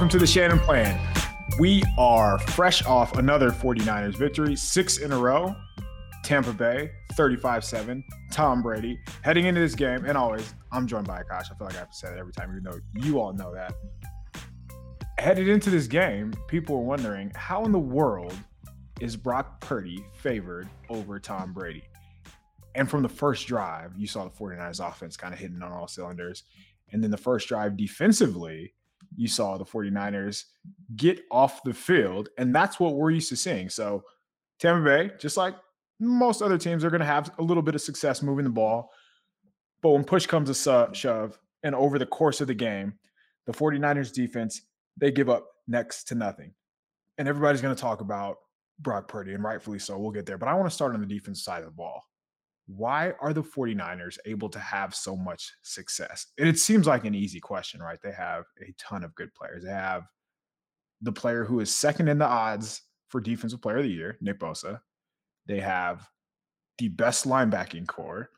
welcome to the Shanaplan. We are fresh off another 49ers victory, six in a row. Tampa Bay, 35 7. Tom Brady heading into this game. And always, I'm joined by Akash. I feel like I have to say that every time, even though you all know that. Headed into this game, people were wondering how in the world is Brock Purdy favored over Tom Brady? And from the first drive, you saw the 49ers offense kind of hitting on all cylinders. And then the first drive defensively, you saw the 49ers get off the field. And that's what we're used to seeing. So Tampa Bay, just like most other teams, are going to have a little bit of success moving the ball. But when push comes to shove, and over the course of the game, the 49ers defense, they give up next to nothing. And everybody's going to talk about Brock Purdy, and rightfully so. We'll get there. But I want to start on the defense side of the ball why are the 49ers able to have so much success? And it seems like an easy question, right? They have a ton of good players. They have the player who is second in the odds for defensive player of the year, Nick Bosa. They have the best linebacking core.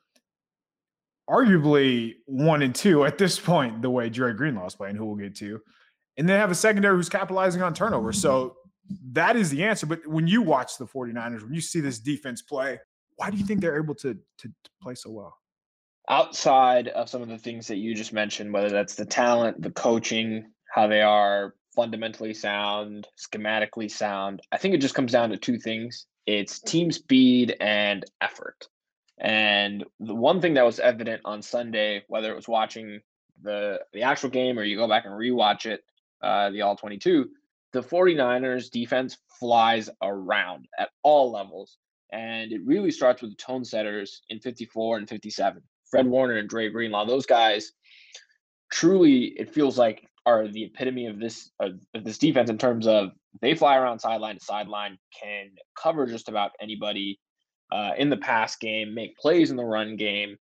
Arguably one and two at this point, the way Dre Greenlaw is playing, who we'll get to. And they have a secondary who's capitalizing on turnover. So that is the answer. But when you watch the 49ers, when you see this defense play, why do you think they're able to, to, to play so well? Outside of some of the things that you just mentioned, whether that's the talent, the coaching, how they are fundamentally sound, schematically sound, I think it just comes down to two things. It's team speed and effort. And the one thing that was evident on Sunday, whether it was watching the the actual game or you go back and rewatch it, uh, the all 22, the 49ers defense flies around at all levels. And it really starts with the tone setters in 54 and 57. Fred Warner and Dre Greenlaw, those guys truly, it feels like are the epitome of this of this defense in terms of they fly around sideline to sideline, can cover just about anybody uh, in the pass game, make plays in the run game.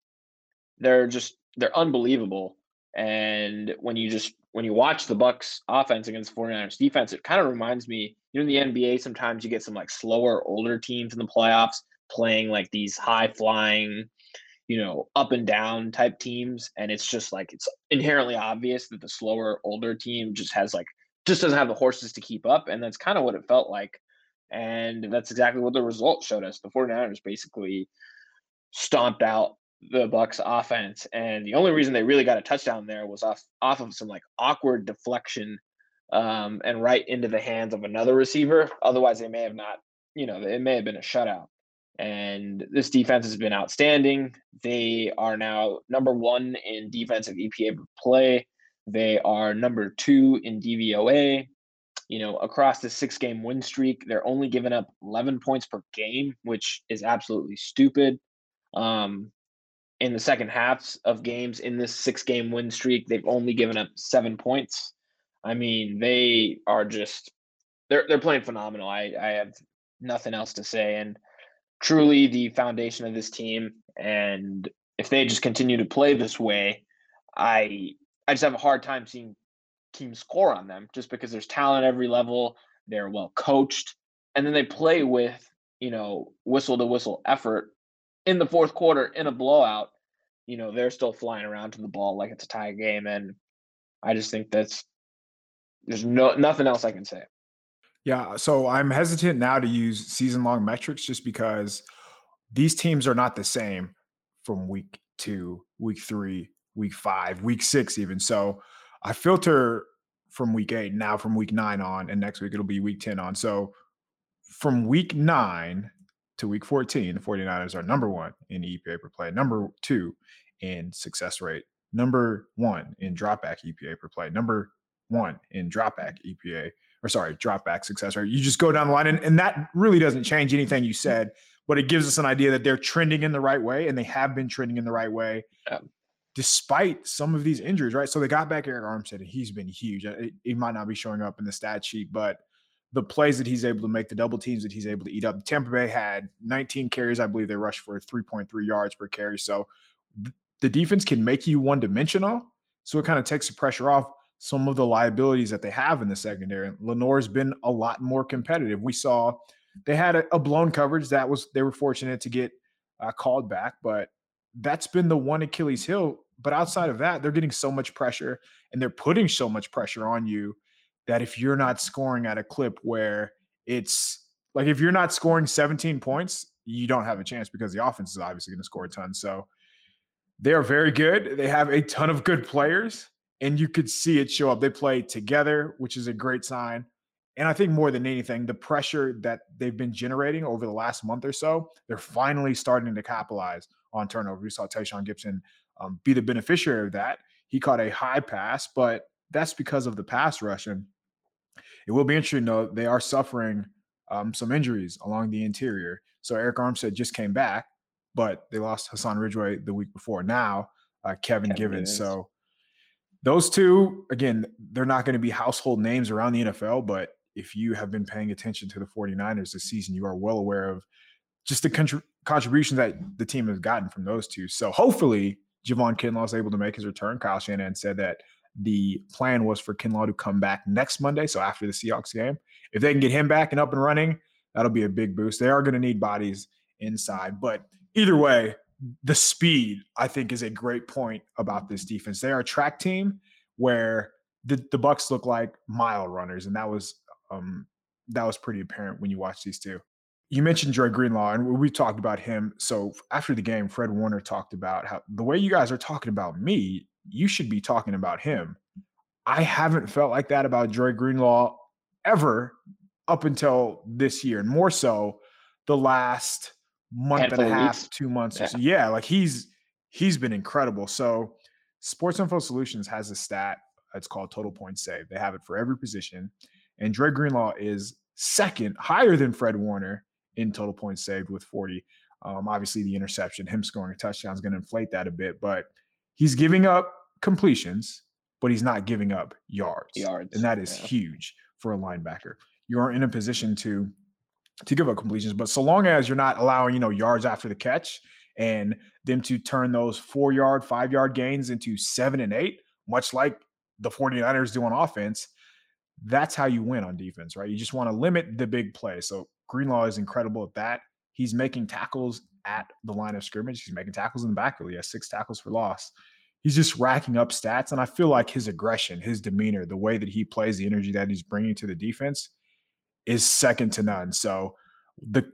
They're just they're unbelievable. And when you just when you watch the Bucs offense against the 49ers defense, it kind of reminds me, you know, in the NBA, sometimes you get some like slower, older teams in the playoffs playing like these high flying, you know, up and down type teams. And it's just like it's inherently obvious that the slower, older team just has like just doesn't have the horses to keep up. And that's kind of what it felt like. And that's exactly what the result showed us. The 49ers basically stomped out the Bucs offense, and the only reason they really got a touchdown there was off off of some like awkward deflection, um, and right into the hands of another receiver. Otherwise, they may have not. You know, it may have been a shutout. And this defense has been outstanding. They are now number one in defensive EPA per play. They are number two in DVOA. You know, across the six game win streak, they're only giving up 11 points per game, which is absolutely stupid. Um, in the second halves of games in this six game win streak, they've only given up seven points. I mean, they are just they're they're playing phenomenal. I, I have nothing else to say. And truly the foundation of this team. And if they just continue to play this way, I I just have a hard time seeing teams score on them just because there's talent every level. They're well coached. And then they play with, you know, whistle to whistle effort in the fourth quarter in a blowout, you know, they're still flying around to the ball like it's a tie game. And I just think that's there's no nothing else I can say. Yeah. So I'm hesitant now to use season long metrics just because these teams are not the same from week two, week three, week five, week six, even. So I filter from week eight, now from week nine on, and next week it'll be week 10 on. So from week nine to week 14, the 49ers are number one in EPA per play, number two in success rate, number one in dropback EPA per play, number one in dropback EPA, or sorry, dropback success rate. You just go down the line, and, and that really doesn't change anything you mm-hmm. said, but it gives us an idea that they're trending in the right way, and they have been trending in the right way. Yeah. Despite some of these injuries, right? So they got back Arik Armstead, and he's been huge. He might not be showing up in the stat sheet, but the plays that he's able to make, the double teams that he's able to eat up. Tampa Bay had 19 carries. I believe they rushed for 3.3 yards per carry. So the defense can make you one dimensional. So it kind of takes the pressure off some of the liabilities that they have in the secondary. Lenoir's been a lot more competitive. We saw they had a, a blown coverage that was they were fortunate to get uh, called back, but that's been the one Achilles heel. But outside of that, they're getting so much pressure and they're putting so much pressure on you that if you're not scoring at a clip where it's like if you're not scoring 17 points, you don't have a chance because the offense is obviously going to score a ton. So they are very good. They have a ton of good players, and you could see it show up. They play together, which is a great sign. And I think more than anything, the pressure that they've been generating over the last month or so, they're finally starting to capitalize on turnover. We saw Tashaun Gipson um, be the beneficiary of that. He caught a high pass, but that's because of the pass rush. And it will be interesting, though, they are suffering um, some injuries along the interior. So Arik Armstead just came back, but they lost Hassan Ridgeway the week before. Now, uh, Kevin, Kevin Givens. So those two, again, they're not going to be household names around the NFL, but if you have been paying attention to the 49ers this season, you are well aware of just the contributions contribution that the team has gotten from those two. So hopefully Javon Kinlaw is able to make his return. Kyle Shanahan said that the plan was for Kinlaw to come back next Monday, so after the Seahawks game. If they can get him back and up and running, that'll be a big boost. They are going to need bodies inside, but either way, the speed I think is a great point about this defense. They are a track team where the, the Bucs look like mile runners, and that was um, that was pretty apparent when you watch these two. You mentioned Dre Greenlaw, and we talked about him. So after the game, Fred Warner talked about how the way you guys are talking about me, you should be talking about him. I haven't felt like that about Dre Greenlaw ever up until this year, and more so the last month and a half, weeks. two months. Yeah. So. yeah, like he's he's been incredible. So Sports Info Solutions has a stat. It's called total points saved. They have it for every position. And Dre Greenlaw is second, higher than Fred Warner in total points saved with 40. Um, obviously, the interception, him scoring a touchdown is going to inflate that a bit, but he's giving up completions, but he's not giving up yards. Yards. And that is yeah. huge for a linebacker. You're in a position to to give up completions, but so long as you're not allowing, you know, yards after the catch and them to turn those four yard, five yard gains into seven and eight, much like the 49ers do on offense, that's how you win on defense, right? You just want to limit the big play. So Greenlaw is incredible at that. He's making tackles at the line of scrimmage. He's making tackles in the backfield. He has six tackles for loss. He's just racking up stats. And I feel like his aggression, his demeanor, the way that he plays, the energy that he's bringing to the defense is second to none. So the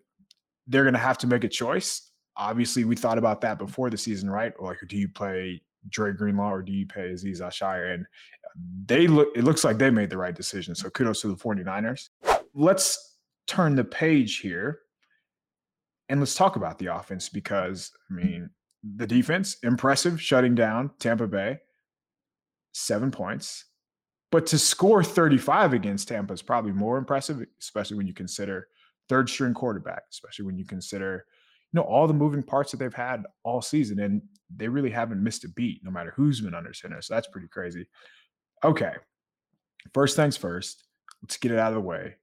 they're going to have to make a choice. Obviously, we thought about that before the season, right? Like, do you play Dre Greenlaw or do you play Azeez Al-Shaair? And they look it looks like they made the right decision. So kudos to the 49ers. Let's turn the page here and let's talk about the offense because I mm-hmm. mean the defense impressive shutting down Tampa Bay 7 points. But to score 35 against Tampa is probably more impressive, especially when you consider third string quarterback, especially when you consider you know all the moving parts that they've had all season and they really haven't missed a beat no matter who's been under center so that's pretty crazy Okay. First things first, let's get it out of the way.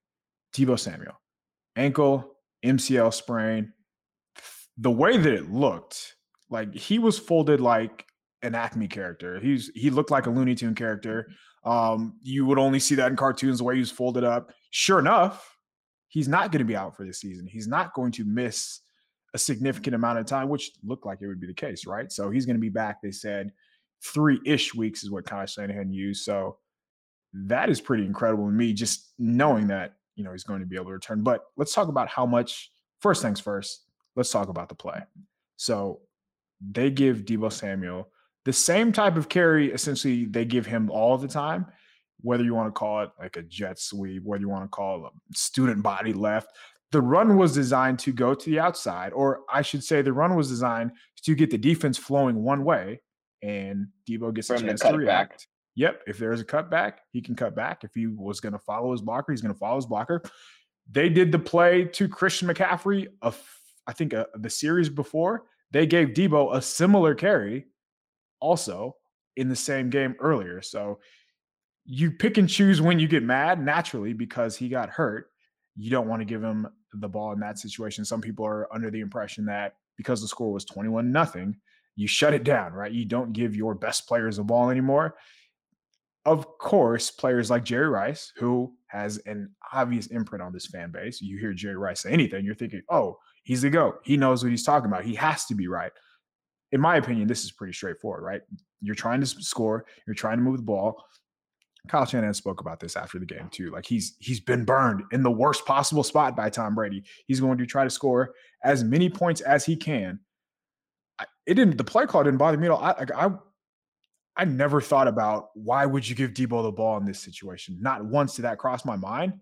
Deebo Samuel, ankle, MCL sprain. The way that it looked, like he was folded like an Acme character. He's he looked like a Looney Tune character. Um, you would only see that in cartoons the way he was folded up. Sure enough, he's not going to be out for this season. He's not going to miss a significant amount of time, which looked like it would be the case, right? So he's going to be back. They said three ish weeks is what Kyle Shanahan used. So that is pretty incredible to me, just knowing that, you know, he's going to be able to return. But let's talk about how much, first things first, let's talk about the play. So they give Deebo Samuel the same type of carry, essentially, they give him all the time, whether you want to call it like a jet sweep, whether you want to call it a student body left. The run was designed to go to the outside, or I should say, the run was designed to get the defense flowing one way and Deebo gets a chance to, react. Back. Yep. If there's a cutback, he can cut back. If he was going to follow his blocker, he's going to follow his blocker. They did the play to Christian McCaffrey, of I think uh, the series before. They gave Deebo a similar carry also in the same game earlier. So you pick and choose when you get mad naturally because he got hurt. You don't want to give him the ball in that situation. Some people are under the impression that because the score was 21 nothing, you shut it down, right? You don't give your best players the ball anymore. Of course, players like Jerry Rice, who has an obvious imprint on this fan base, you hear Jerry Rice say anything, you're thinking, oh, he's the GOAT. He knows what he's talking about. He has to be right. In my opinion, this is pretty straightforward, right? You're trying to score, you're trying to move the ball. Kyle Shanahan spoke about this after the game too. Like he's he's been burned in the worst possible spot by Tom Brady. He's going to try to score as many points as he can. It didn't. The play call didn't bother me at all. I, I I never thought about why would you give Deebo the ball in this situation. Not once did that cross my mind.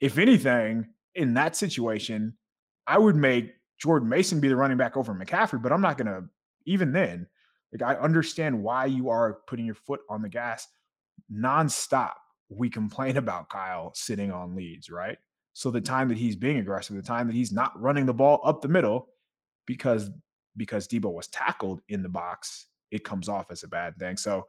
If anything, in that situation, I would make Jordan Mason be the running back over McCaffrey, but I'm not going to even then. Like I understand why you are putting your foot on the gas nonstop. We complain about Kyle sitting on leads, right? So the time that he's being aggressive, the time that he's not running the ball up the middle, because because Deebo was tackled in the box, it comes off as a bad thing. So,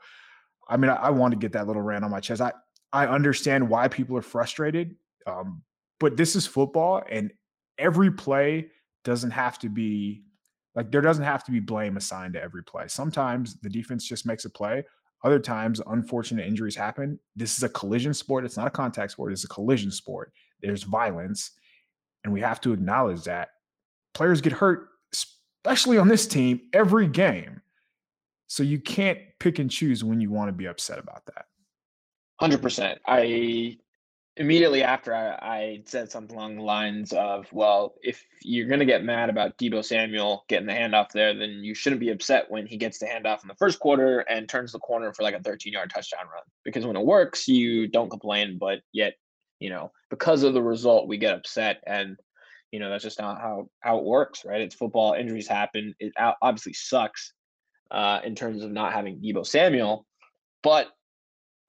I mean, I, I want to get that little rant on my chest. I I understand why people are frustrated, um, but this is football, and every play doesn't have to be like there doesn't have to be blame assigned to every play. Sometimes the defense just makes a play. Other times, unfortunate injuries happen. This is a collision sport. It's not a contact sport. It's a collision sport. There's violence, and we have to acknowledge that players get hurt, especially on this team, every game. So you can't pick and choose when you want to be upset about that. Hundred percent. I immediately after I, I, said something along the lines of, well, if you're going to get mad about Deebo Samuel getting the handoff there, then you shouldn't be upset when he gets the handoff in the first quarter and turns the corner for like a 13 yard touchdown run. Because when it works, you don't complain, but yet, you know, because of the result, we get upset. And, you know, that's just not how, how it works, right? It's football, injuries happen. It obviously sucks uh, in terms of not having Deebo Samuel. But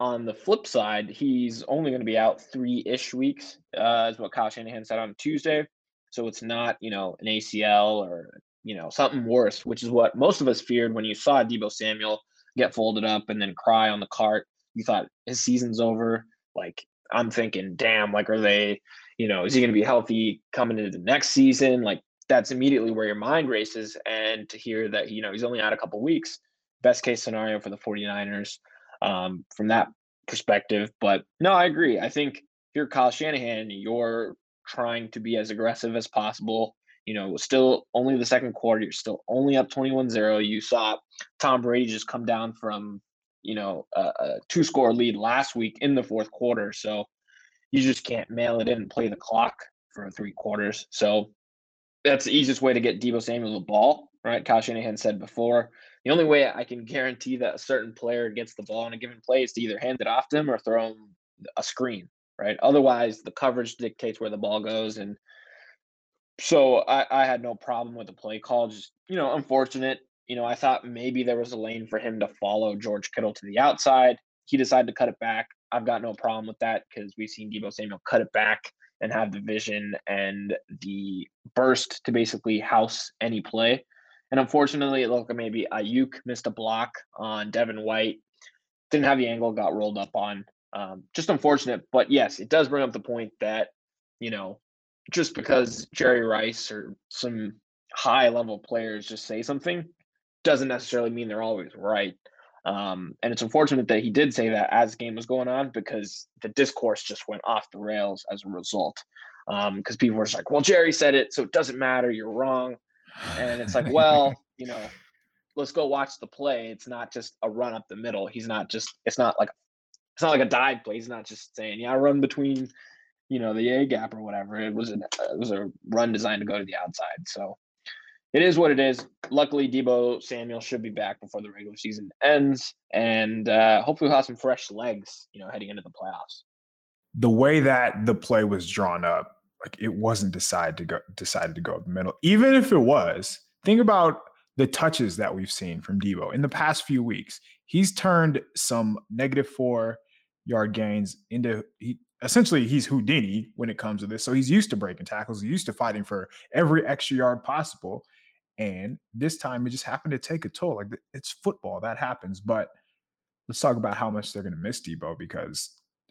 on the flip side, he's only going to be out three ish weeks, uh, is what Kyle Shanahan said on Tuesday. So it's not, you know, an ACL or, you know, something worse, which is what most of us feared when you saw Deebo Samuel get folded up and then cry on the cart. You thought his season's over. Like, I'm thinking, damn, like, are they, you know, is he going to be healthy coming into the next season? Like, that's immediately where your mind races. And to hear that, you know, he's only out a couple weeks, best case scenario for the 49ers um, from that perspective. But no, I agree. I think if you're Kyle Shanahan, you're trying to be as aggressive as possible. You know, still only the second quarter, you're still only up 21 0. You saw Tom Brady just come down from, you know, a, a two score lead last week in the fourth quarter. So you just can't mail it in and play the clock for three quarters. So that's the easiest way to get Deebo Samuel the ball, right? Kyle Shanahan said before, the only way I can guarantee that a certain player gets the ball in a given play is to either hand it off to them or throw them a screen, right? Otherwise, the coverage dictates where the ball goes. And so I, I had no problem with the play call. Just, you know, unfortunate. You know, I thought maybe there was a lane for him to follow George Kittle to the outside. He decided to cut it back. I've got no problem with that because we've seen Deebo Samuel cut it back and have the vision and the burst to basically house any play. And unfortunately, it looked like maybe Aiyuk missed a block on Devin White. Didn't have the angle, got rolled up on. Um, just unfortunate. But yes, it does bring up the point that, you know, just because Jerry Rice or some high level players just say something doesn't necessarily mean they're always right. Um, and it's unfortunate that he did say that as the game was going on because the discourse just went off the rails as a result. Because um, people were just like, well, Jerry said it, so it doesn't matter. You're wrong. And it's like, well, you know, let's go watch the play. It's not just a run up the middle. He's not just. It's not like it's not like a dive play. He's not just saying, yeah, I run between, you know, the A gap or whatever. It was a it was a run designed to go to the outside. So it is what it is. Luckily, Deebo Samuel should be back before the regular season ends, and uh, hopefully we'll have some fresh legs, you know, heading into the playoffs. The way that the play was drawn up, like it wasn't decided to go decided to go up the middle. Even if it was, think about the touches that we've seen from Deebo in the past few weeks. He's turned some negative four yard gains into he essentially he's Houdini when it comes to this. So he's used to breaking tackles, he's used to fighting for every extra yard possible. And this time it just happened to take a toll. Like it's football, that happens. But let's talk about how much they're going to miss Deebo because,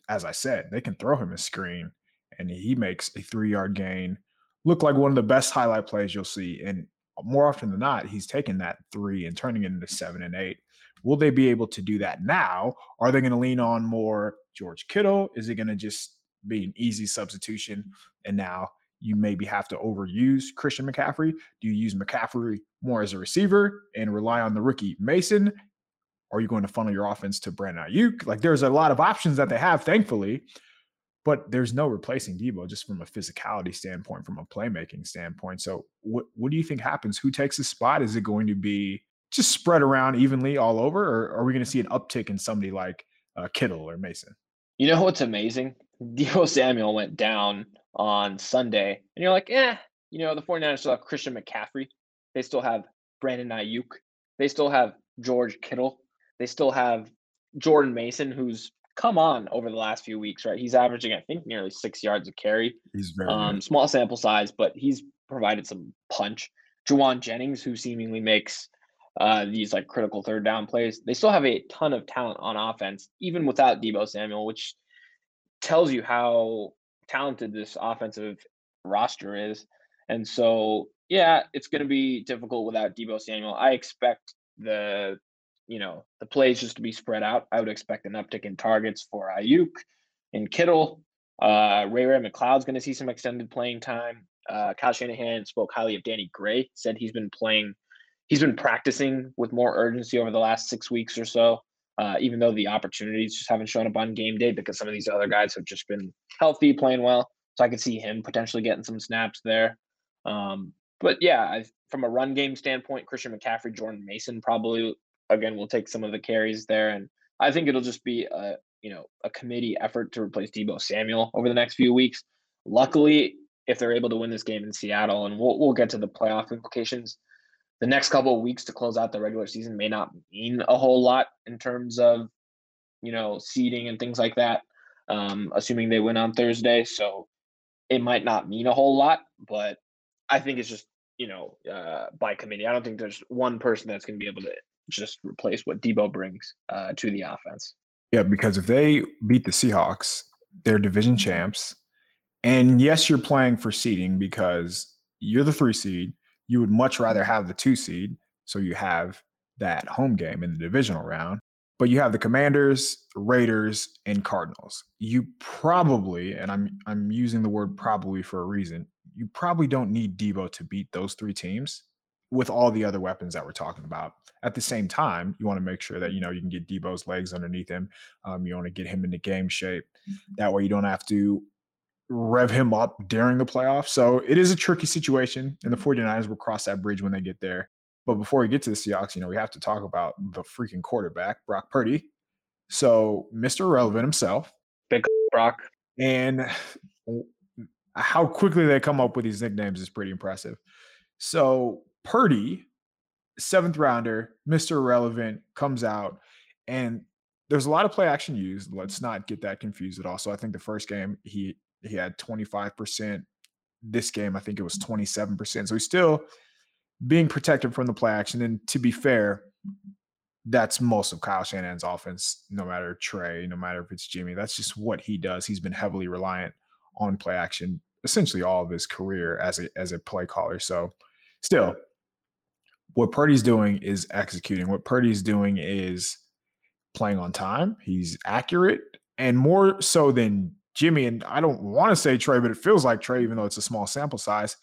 as I said, they can throw him a screen and he makes a three yard gain look like one of the best highlight plays you'll see. And more often than not, he's taking that three and turning it into seven and eight. Will they be able to do that now? Are they going to lean on more George Kittle? Is it going to just be an easy substitution? And now you maybe have to overuse Christian McCaffrey. Do you use McCaffrey more as a receiver and rely on the rookie Mason? Are you going to funnel your offense to Brandon Aiyuk? Like there's a lot of options that they have, thankfully, but there's no replacing Deebo just from a physicality standpoint, from a playmaking standpoint. So what what do you think happens? Who takes the spot? Is it going to be just spread around evenly all over, or are we going to see an uptick in somebody like uh, Kittle or Mason? You know what's amazing? Deebo Samuel went down on Sunday, and you're like, eh, you know, the 49ers still have Christian McCaffrey. They still have Brandon Aiyuk. They still have George Kittle. They still have Jordan Mason, who's come on over the last few weeks, right? He's averaging, I think, nearly six yards a carry. He's very um, small sample size, but he's provided some punch. Jauan Jennings, who seemingly makes uh, these like critical third down plays. They still have a ton of talent on offense, even without Deebo Samuel, which tells you how talented this offensive roster is. And so, yeah, it's going to be difficult without Deebo Samuel. I expect the you know the plays just to be spread out. I would expect an uptick in targets for Aiyuk and Kittle. Uh, Ray-Ray McCloud's going to see some extended playing time. Uh, Kyle Shanahan spoke highly of Danny Gray. Said he's been playing, he's been practicing with more urgency over the last six weeks or so. Uh, even though the opportunities just haven't shown up on game day because some of these other guys have just been healthy, playing well. So I could see him potentially getting some snaps there. Um, but yeah, I, from a run game standpoint, Christian McCaffrey, Jordan Mason probably again will take some of the carries there, and I think it'll just be a you know a committee effort to replace Deebo Samuel over the next few weeks. Luckily, if they're able to win this game in Seattle, and we'll we'll get to the playoff implications. The next couple of weeks to close out the regular season may not mean a whole lot in terms of, you know, seeding and things like that. Um, assuming they win on Thursday, so it might not mean a whole lot, but I think it's just you know uh, by committee. I don't think there's one person that's going to be able to just replace what Deebo brings uh, to the offense. Yeah, because if they beat the Seahawks, they're division champs. And yes, you're playing for seeding because you're the three seed. You would much rather have the two seed. So you have that home game in the divisional round. But you have the Commanders, Raiders, and Cardinals. You probably, and I'm I'm using the word probably for a reason, you probably don't need Deebo to beat those three teams with all the other weapons that we're talking about. At the same time, you want to make sure that you know you can get Deebo's legs underneath him. Um, you want to get him into game shape. Mm-hmm. That way, you don't have to rev him up during the playoffs. So it is a tricky situation, and the 49ers will cross that bridge when they get there. But before we get to the Seahawks, you know, we have to talk about the freaking quarterback, Brock Purdy. So Mr. Relevant himself. Big Brock. And how quickly they come up with these nicknames is pretty impressive. So Purdy, seventh rounder, Mr. Irrelevant, comes out, and there's a lot of play action used. Let's not get that confused at all. So I think the first game he he had 25%. This game, I think it was mm. 27%. So he's still being protected from the play action. And to be fair, that's most of Kyle Shanahan's offense, no matter Trey, no matter if it's Jimmy. That's just what he does. He's been heavily reliant on play action essentially all of his career as a as a play caller. So still, what Purdy's doing is executing. What Purdy's doing is playing on time. He's accurate and more so than Jimmy. And I don't want to say Trey, but it feels like Trey, even though it's a small sample size.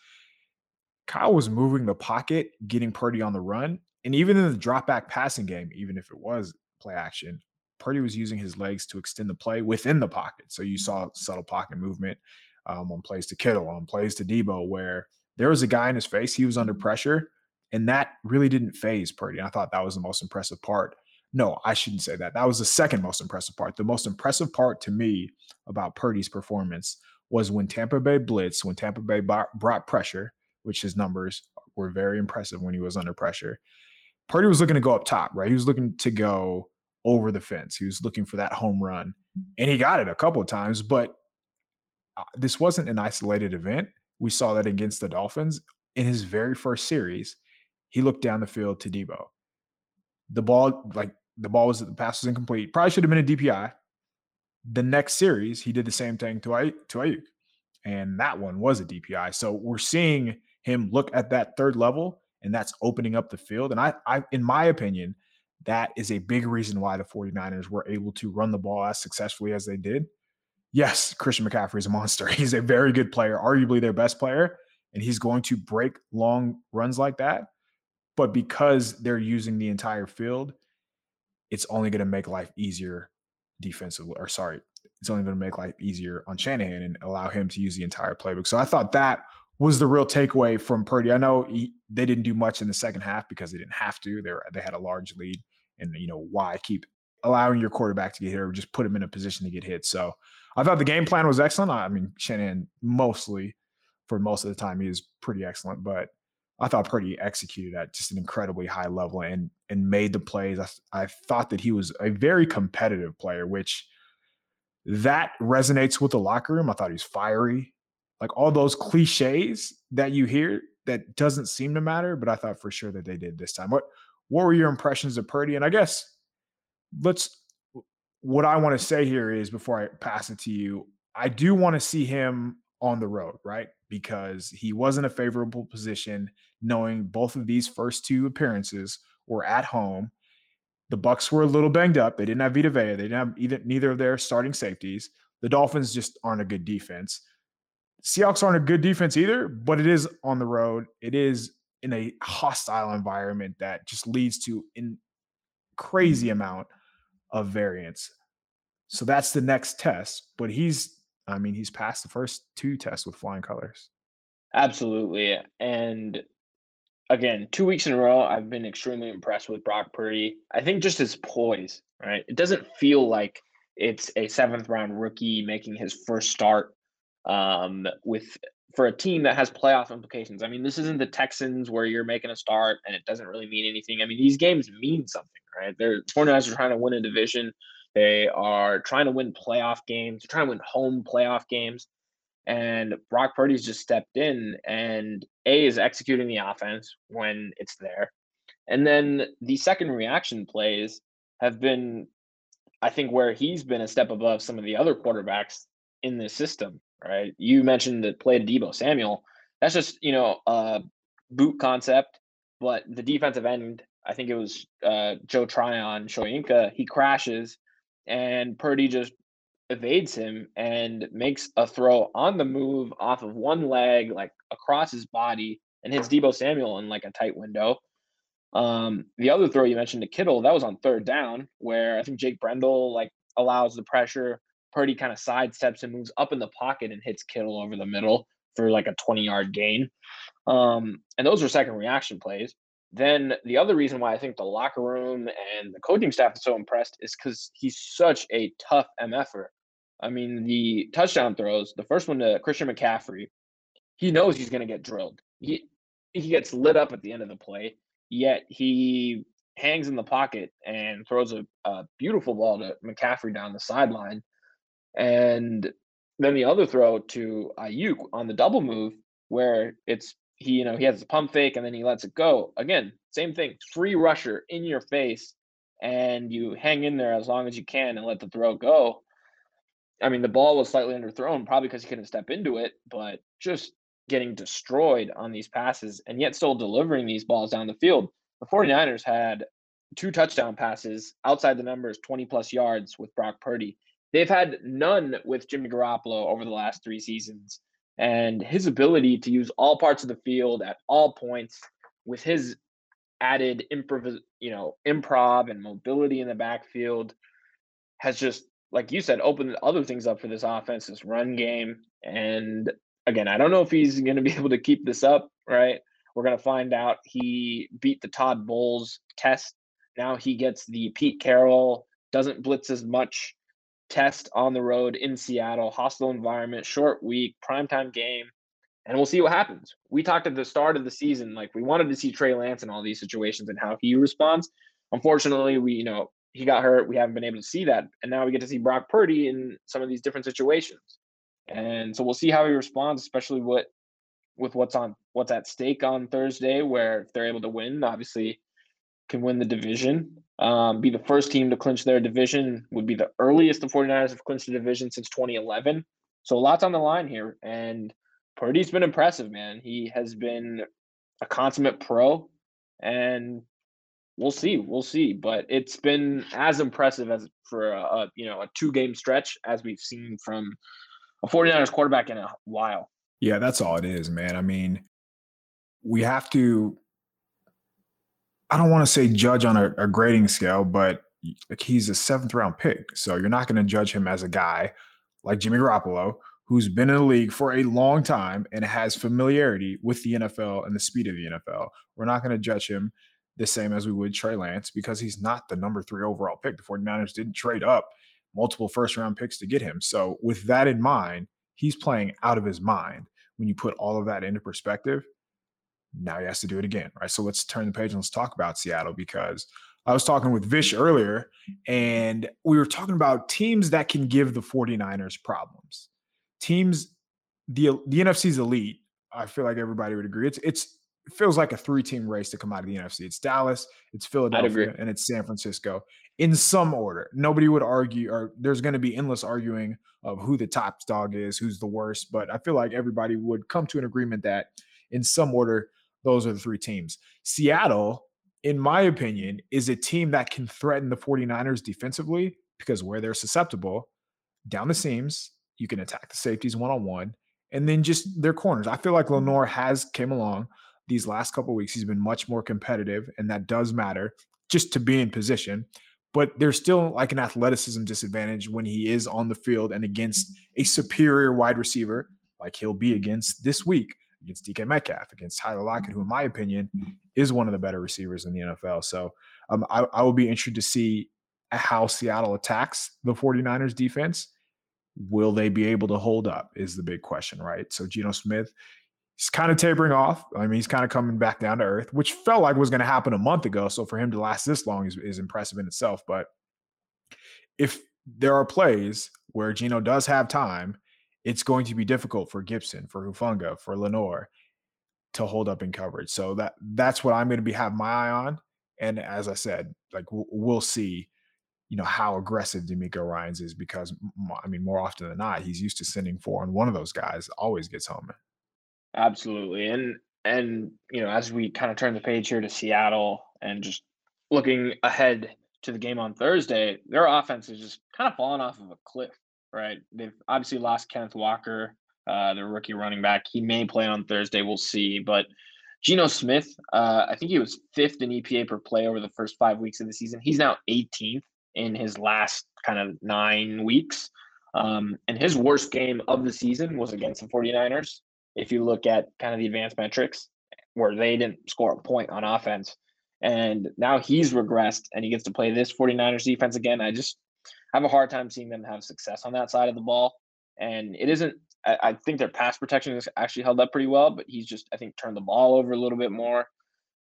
Kyle was moving the pocket, getting Purdy on the run. And even in the drop back passing game, even if it was play action, Purdy was using his legs to extend the play within the pocket. So you saw subtle pocket movement um, on plays to Kittle, on plays to Deebo, where there was a guy in his face, he was under pressure, and that really didn't faze Purdy. And I thought that was the most impressive part. No, I shouldn't say that. That was the second most impressive part. The most impressive part to me about Purdy's performance was when Tampa Bay blitzed, when Tampa Bay brought pressure, which his numbers were very impressive when he was under pressure. Purdy was looking to go up top, right? He was looking to go over the fence. He was looking for that home run, and he got it a couple of times. But uh, this wasn't an isolated event. We saw that against the Dolphins in his very first series. He looked down the field to Deebo. The ball, like the ball was the pass was incomplete. Probably should have been a DPI. The next series, he did the same thing to Ay- to Aiyuk, and that one was a DPI. So we're seeing him look at that third level, and that's opening up the field. And I, I, in my opinion, that is a big reason why the 49ers were able to run the ball as successfully as they did yes, Christian McCaffrey is a monster. He's a very good player, arguably their best player, and he's going to break long runs like that. But because they're using the entire field, it's only going to make life easier defensively, or sorry, it's only going to make life easier on Shanahan and allow him to use the entire playbook. So I thought that was the real takeaway from Purdy. I know he, they didn't do much in the second half because they didn't have to. They were, they had a large lead, and you know why keep allowing your quarterback to get hit or just put him in a position to get hit. So I thought the game plan was excellent. I mean, Shanahan mostly for most of the time he was pretty excellent, but I thought Purdy executed at just an incredibly high level and and made the plays. I, I thought that he was a very competitive player, which that resonates with the locker room. I thought he was fiery, like all those cliches that you hear that doesn't seem to matter, but I thought for sure that they did this time. What what were your impressions of Purdy? And I guess let's what I want to say here is before I pass it to you, I do want to see him on the road, right? Because he was in a favorable position, knowing both of these first two appearances were at home. The Bucs were a little banged up. They didn't have Vita Vea. They didn't have either neither of their starting safeties. The Dolphins just aren't a good defense. Seahawks aren't a good defense either, but it is on the road. It is in a hostile environment that just leads to in crazy mm-hmm. amount of variance. So that's the next test. But he's I mean, he's passed the first two tests with flying colors. Absolutely. And again, two weeks in a row, I've been extremely impressed with Brock Purdy. I think just his poise, right? It doesn't feel like it's a seventh round rookie making his first start um, with for a team that has playoff implications. I mean, this isn't the Texans where you're making a start and it doesn't really mean anything. I mean, these games mean something, right? They're 49ers are trying to win a division. They are trying to win playoff games. Trying to win home playoff games. And Brock Purdy's just stepped in and A is executing the offense when it's there. And then the second reaction plays have been, I think, where he's been a step above some of the other quarterbacks in this system, right? You mentioned the play to Deebo Samuel. That's just, you know, a boot concept, but the defensive end, I think it was uh, Joe Tryon-Shoyinka, he crashes and Purdy just evades him and makes a throw on the move off of one leg, like across his body, and hits Deebo Samuel in like a tight window. Um, the other throw you mentioned to Kittle, that was on third down, where I think Jake Brendel like allows the pressure. Purdy kind of sidesteps and moves up in the pocket and hits Kittle over the middle for like a 20 yard gain. Um, and those were second reaction plays. Then the other reason why I think the locker room and the coaching staff is so impressed is because he's such a tough MFer. I mean, the touchdown throws, the first one to Christian McCaffrey, he knows he's going to get drilled. He he gets lit up at the end of the play, yet he hangs in the pocket and throws a, a beautiful ball to McCaffrey down the sideline. And then the other throw to Aiyuk on the double move, where it's he you know he has a pump fake and then he lets it go. Again same thing free rusher in your face and you hang in there as long as you can and let the throw go. I mean the ball was slightly underthrown probably because he couldn't step into it but just getting destroyed on these passes and yet still delivering these balls down the field. The 49ers had two touchdown passes outside the numbers 20 plus yards with brock purdy. They've had none with jimmy garoppolo over the last three seasons and his ability to use all parts of the field at all points with his added improv you know improv and mobility in the backfield has just like you said opened other things up for this offense this run game. And again i don't know if he's going to be able to keep this up right? We're going to find out he beat the todd bowles test. Now he gets the pete carroll doesn't blitz as much test on the road in Seattle, hostile environment, short week, primetime game, and we'll see what happens. We talked at the start of the season, like we wanted to see Trey Lance in all these situations and how he responds. Unfortunately, we, you know, he got hurt. We haven't been able to see that. And now we get to see Brock Purdy in some of these different situations. And so we'll see how he responds, especially what with what's on what's at stake on Thursday, where if they're able to win, obviously can win the division, um, be the first team to clinch their division, would be the earliest the 49ers have clinched the division since 2011. So a lots on the line here. And Purdy's been impressive, man. He has been a consummate pro, and we'll see. We'll see. But it's been as impressive as for a, a you know a two game stretch as we've seen from a 49ers quarterback in a while. Yeah, that's all it is, man. I mean, we have to I don't want to say judge on a, a, grading scale, but like he's a seventh round pick. So you're not going to judge him as a guy like Jimmy Garoppolo, who's been in the league for a long time and has familiarity with the NFL and the speed of the NFL. We're not going to judge him the same as we would Trey Lance because he's not the number three overall pick. The 49ers didn't trade up multiple first round picks to get him. So, with that in mind, he's playing out of his mind. When you put all of that into perspective, now he has to do it again, right? So, let's turn the page and let's talk about Seattle because I was talking with Vish earlier and we were talking about teams that can give the 49ers problems. Teams, the, the NFC's elite. I feel like everybody would agree. It's, it's, it feels like a three team race to come out of the NFC. It's Dallas, it's Philadelphia, and it's San Francisco in some order. Nobody would argue, or there's going to be endless arguing of who the top dog is, who's the worst. But I feel like everybody would come to an agreement that in some order, those are the three teams. Seattle, in my opinion, is a team that can threaten the 49ers defensively because where they're susceptible, down the seams, you can attack the safeties one on one, and then just their corners. I feel like mm-hmm. Has came along these last couple weeks. He's been much more competitive, and that does matter just to be in position. But there's still like an athleticism disadvantage when he is on the field and against a superior wide receiver, like he'll be against this week against DK Metcalf, against Tyler Lockett, who, in my opinion, is one of the better receivers in the NFL. So um, I, I will be interested to see how Seattle attacks the 49ers defense. Will they be able to hold up? Is the big question, right? So Geno Smith, he's kind of tapering off. I mean, he's kind of coming back down to earth, which felt like was going to happen a month ago. So for him to last this long is, is impressive in itself. But if there are plays where Geno does have time, it's going to be difficult for Gipson, for Hufanga, for Lenoir to hold up in coverage. So that that's what I'm going to be have my eye on. And as I said, like we'll, we'll see, you know, how aggressive DeMeco Ryans is because I mean, more often than not, he's used to sending four, and one of those guys always gets home. Absolutely. And and you know, as we kind of turn the page here to Seattle and just looking ahead to the game on Thursday, their offense is just kind of falling off of a cliff, right? They've obviously lost Kenneth Walker, uh, their rookie running back. He may play on Thursday, we'll see. But Geno Smith, uh, I think he was fifth in EPA per play over the first five weeks of the season. He's now 18th in his last kind of nine weeks. Um, and his worst game of the season was against the 49ers if you look at kind of the advanced metrics where they didn't score a point on offense. And now he's regressed and he gets to play this 49ers defense again. I just have a hard time seeing them have success on that side of the ball. And it isn't, I, I think their pass protection is actually held up pretty well, but he's just, I think, turned the ball over a little bit more.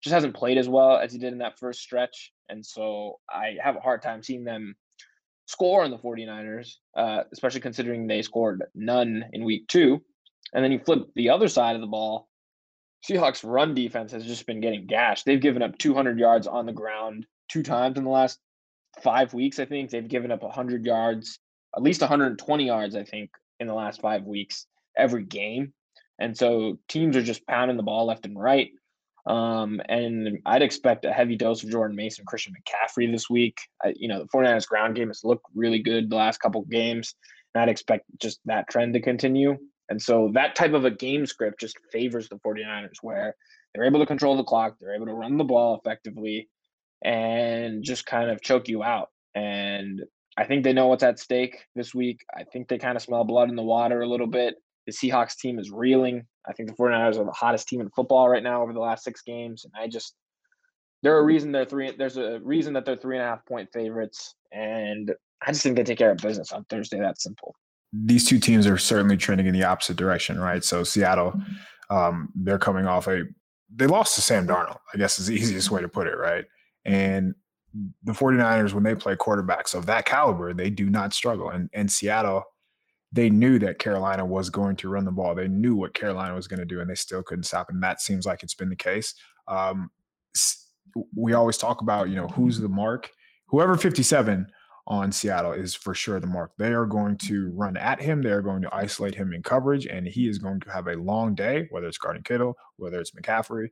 Just hasn't played as well as he did in that first stretch. And so I have a hard time seeing them score on the 49ers, uh, especially considering they scored none in week two. And then you flip the other side of the ball. Seahawks run defense has just been getting gashed. They've given up 200 yards on the ground two times in the last five weeks. I think they've given up 100 yards, at least 120 yards. I think in the last five weeks every game. And so teams are just pounding the ball left and right. Um, and I'd expect a heavy dose of Jordan Mason, Christian McCaffrey this week. I, you know, the 49ers ground game has looked really good the last couple games. And I'd expect just that trend to continue. And so that type of a game script just favors the 49ers where they're able to control the clock, they're able to run the ball effectively and just kind of choke you out. And I think they know what's at stake this week. I think they kind of smell blood in the water a little bit. The Seahawks team is reeling. I think the 49ers are the hottest team in football right now over the last six games. And I just there a reason they're three there's a reason that they're three and a half point favorites. And I just think they take care of business on Thursday. That's simple these two teams are certainly trending in the opposite direction, right? So Seattle, mm-hmm. um, they're coming off a they lost to Sam Darnold, I guess is the easiest way to put it, right? And the 49ers, when they play quarterbacks of that caliber, they do not struggle. And and Seattle, they knew that Carolina was going to run the ball. They knew what Carolina was going to do, and they still couldn't stop. And that seems like it's been the case. Um, we always talk about, you know, who's the mark. Whoever 57 on Seattle is for sure the mark. They are going to run at him. They are going to isolate him in coverage, and he is going to have a long day, whether it's guarding Kittle, whether it's McCaffrey,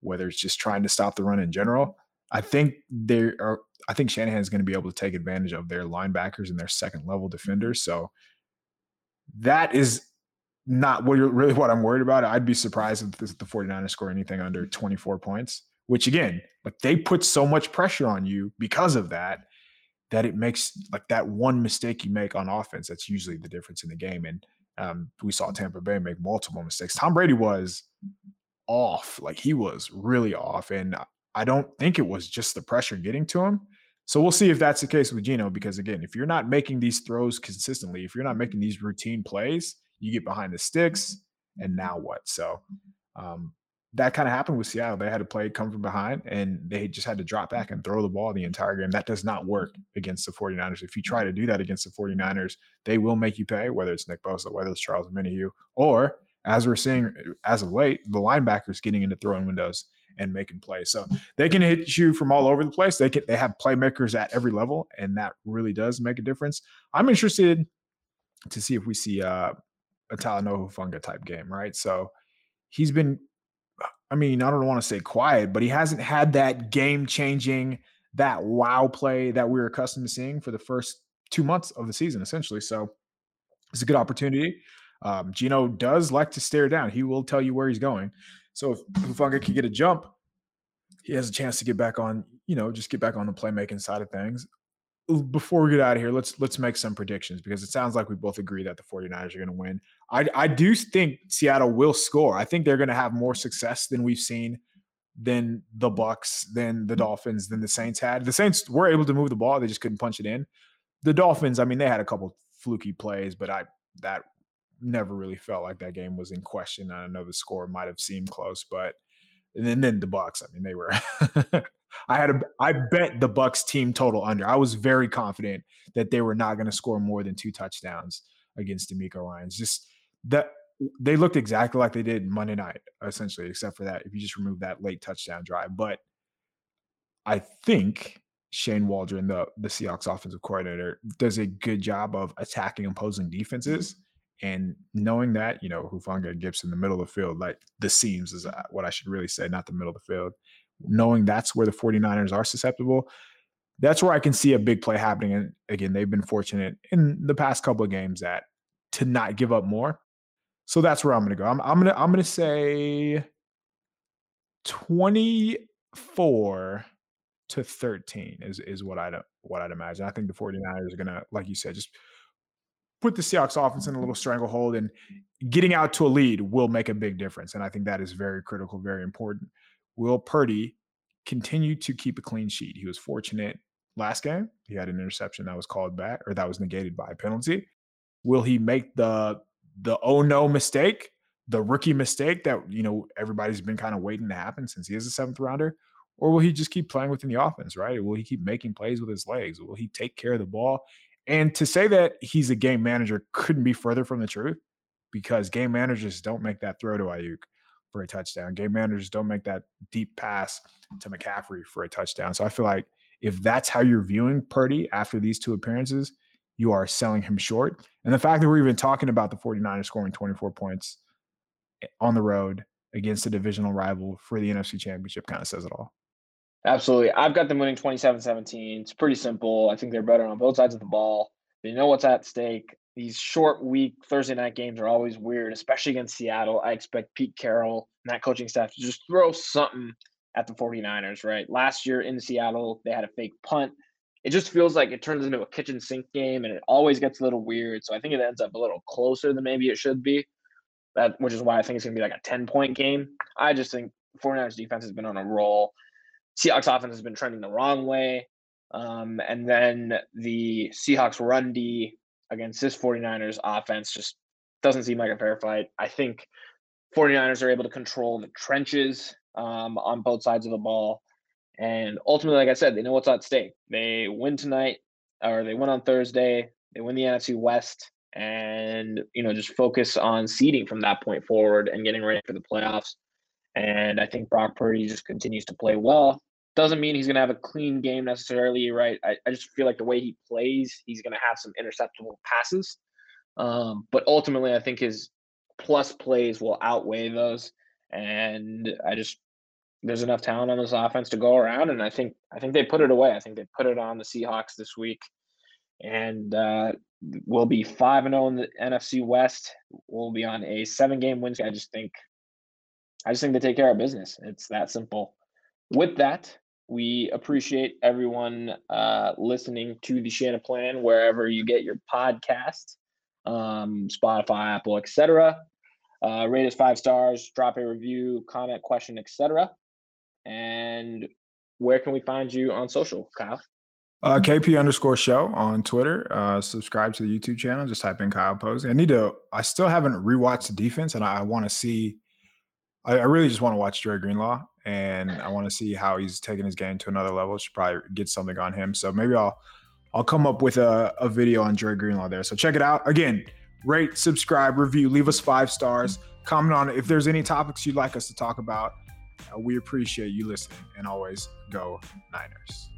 whether it's just trying to stop the run in general. I think they are. I think Shanahan is going to be able to take advantage of their linebackers and their second level defenders. So that is not what really what I'm worried about. I'd be surprised if the 49ers score anything under 24 points, which again, but they put so much pressure on you because of that that it makes like that one mistake you make on offense that's usually the difference in the game. And um, we saw Tampa Bay make multiple mistakes. Tom Brady was off, like he was really off, and I don't think it was just the pressure getting to him. So we'll see if that's the case with Geno, because again, if you're not making these throws consistently, if you're not making these routine plays, you get behind the sticks, and now what? So um, that kind of happened with Seattle. They had to play come from behind and they just had to drop back and throw the ball the entire game. That does not work against the 49ers. If you try to do that against the 49ers, they will make you pay, whether it's Nick Bosa, whether it's Charles Omenihu, or as we're seeing as of late, the linebackers getting into throwing windows and making plays. So they can hit you from all over the place. They can they have playmakers at every level, and that really does make a difference. I'm interested to see if we see uh, a Talanoa Hufanga type game, right? So he's been I mean, I don't want to say quiet, but he hasn't had that game changing, that wow play that we are accustomed to seeing for the first two months of the season, essentially. So it's a good opportunity. Um, Geno does like to stare down. He will tell you where he's going. So if Hufanga can get a jump, he has a chance to get back on, you know, just get back on the playmaking side of things before we get out of here, let's let's make some predictions because it sounds like we both agree that the 49ers are going to win. I I do think Seattle will score. I think they're going to have more success than we've seen than the Bucs, than the Dolphins, than the Saints had. The Saints were able to move the ball, they just couldn't punch it in. The Dolphins, I mean, they had a couple fluky plays, but I that never really felt like that game was in question. I know the score might have seemed close, but and then, then the Bucs, I mean, they were I had a I bet the Bucs team total under. I was very confident that they were not going to score more than two touchdowns against DeMeco Ryans. Just that they looked exactly like they did Monday night, essentially, except for that if you just remove that late touchdown drive. But I think Shane Waldron, the the Seahawks offensive coordinator, does a good job of attacking opposing defenses. And knowing that, you know, Hufanga and Gipson, in the middle of the field, like the seams is uh, what I should really say, not the middle of the field knowing that's where the 49ers are susceptible, that's where I can see a big play happening. And again, they've been fortunate in the past couple of games that to not give up more. So that's where I'm going to go. I'm, I'm going to I'm going to say 24 to 13 is is what I'd what I'd imagine. I think the 49ers are going to like you said just put the Seahawks offense in a little stranglehold and getting out to a lead will make a big difference and I think that is very critical, very important. Will Purdy continue to keep a clean sheet? He was fortunate last game. He had an interception that was called back or that was negated by a penalty. Will he make the the oh no mistake, the rookie mistake that you know everybody's been kind of waiting to happen since he is a seventh rounder? Or will he just keep playing within the offense, right? Will he keep making plays with his legs? Will he take care of the ball? And to say that he's a game manager couldn't be further from the truth because game managers don't make that throw to Aiyuk for a touchdown. Game managers don't make that deep pass to McCaffrey for a touchdown. So I feel like if that's how you're viewing Purdy after these two appearances, you are selling him short. And the fact that we're even talking about the 49ers scoring 24 points eh, on the road against a divisional rival for the NFC Championship kind of says it all. Absolutely. I've got them winning 27 17. It's pretty simple. I think they're better on both sides of the ball. They know what's at stake these short week Thursday night games are always weird, especially against Seattle. I expect Pete Carroll and that coaching staff to just throw something at the 49ers, right? Last year in Seattle, they had a fake punt. It just feels like it turns into a kitchen sink game and it always gets a little weird. So I think it ends up a little closer than maybe it should be. That which is why I think it's gonna be like a 10 point game. I just think 49ers defense has been on a roll. Seahawks offense has been trending the wrong way. Um, and then the Seahawks run D against this 49ers offense just doesn't seem like a fair fight. I think 49ers are able to control the trenches um, on both sides of the ball. And ultimately, like I said, they know what's at stake. They win tonight, or they win on Thursday. They win the NFC West, and you know just focus on seeding from that point forward and getting ready for the playoffs. And I think Brock Purdy just continues to play well. Doesn't mean he's going to have a clean game necessarily, right? I, I just feel like the way he plays, he's going to have some interceptable passes. Um, but ultimately, I think his plus plays will outweigh those. And I just there's enough talent on this offense to go around, and I think I think they put it away. I think they put it on the Seahawks this week, and uh, we'll be five and zero oh in the NFC West. We'll be on a seven game win. streak. I just think I just think they take care of business. It's that simple with that, We appreciate everyone uh, listening to the Shanaplan wherever you get your podcast, um, Spotify, Apple, etc. Uh, rate us five stars, drop a review, comment, question, etc. And where can we find you on social, Kyle? Uh, KP underscore show on Twitter. Uh, subscribe to the YouTube channel. Just type in Kyle Posey. I need to. I still haven't rewatched the defense, and I, I want to see. I, I, really just want to watch Dre Greenlaw, and I want to see how he's taking his game to another level. Should probably get something on him. So maybe I'll I'll come up with a, a video on Dre Greenlaw there. So check it out. Again, rate, subscribe, review, leave us five stars. Comment on if there's any topics you'd like us to talk about. Uh, we appreciate you listening, and always go Niners.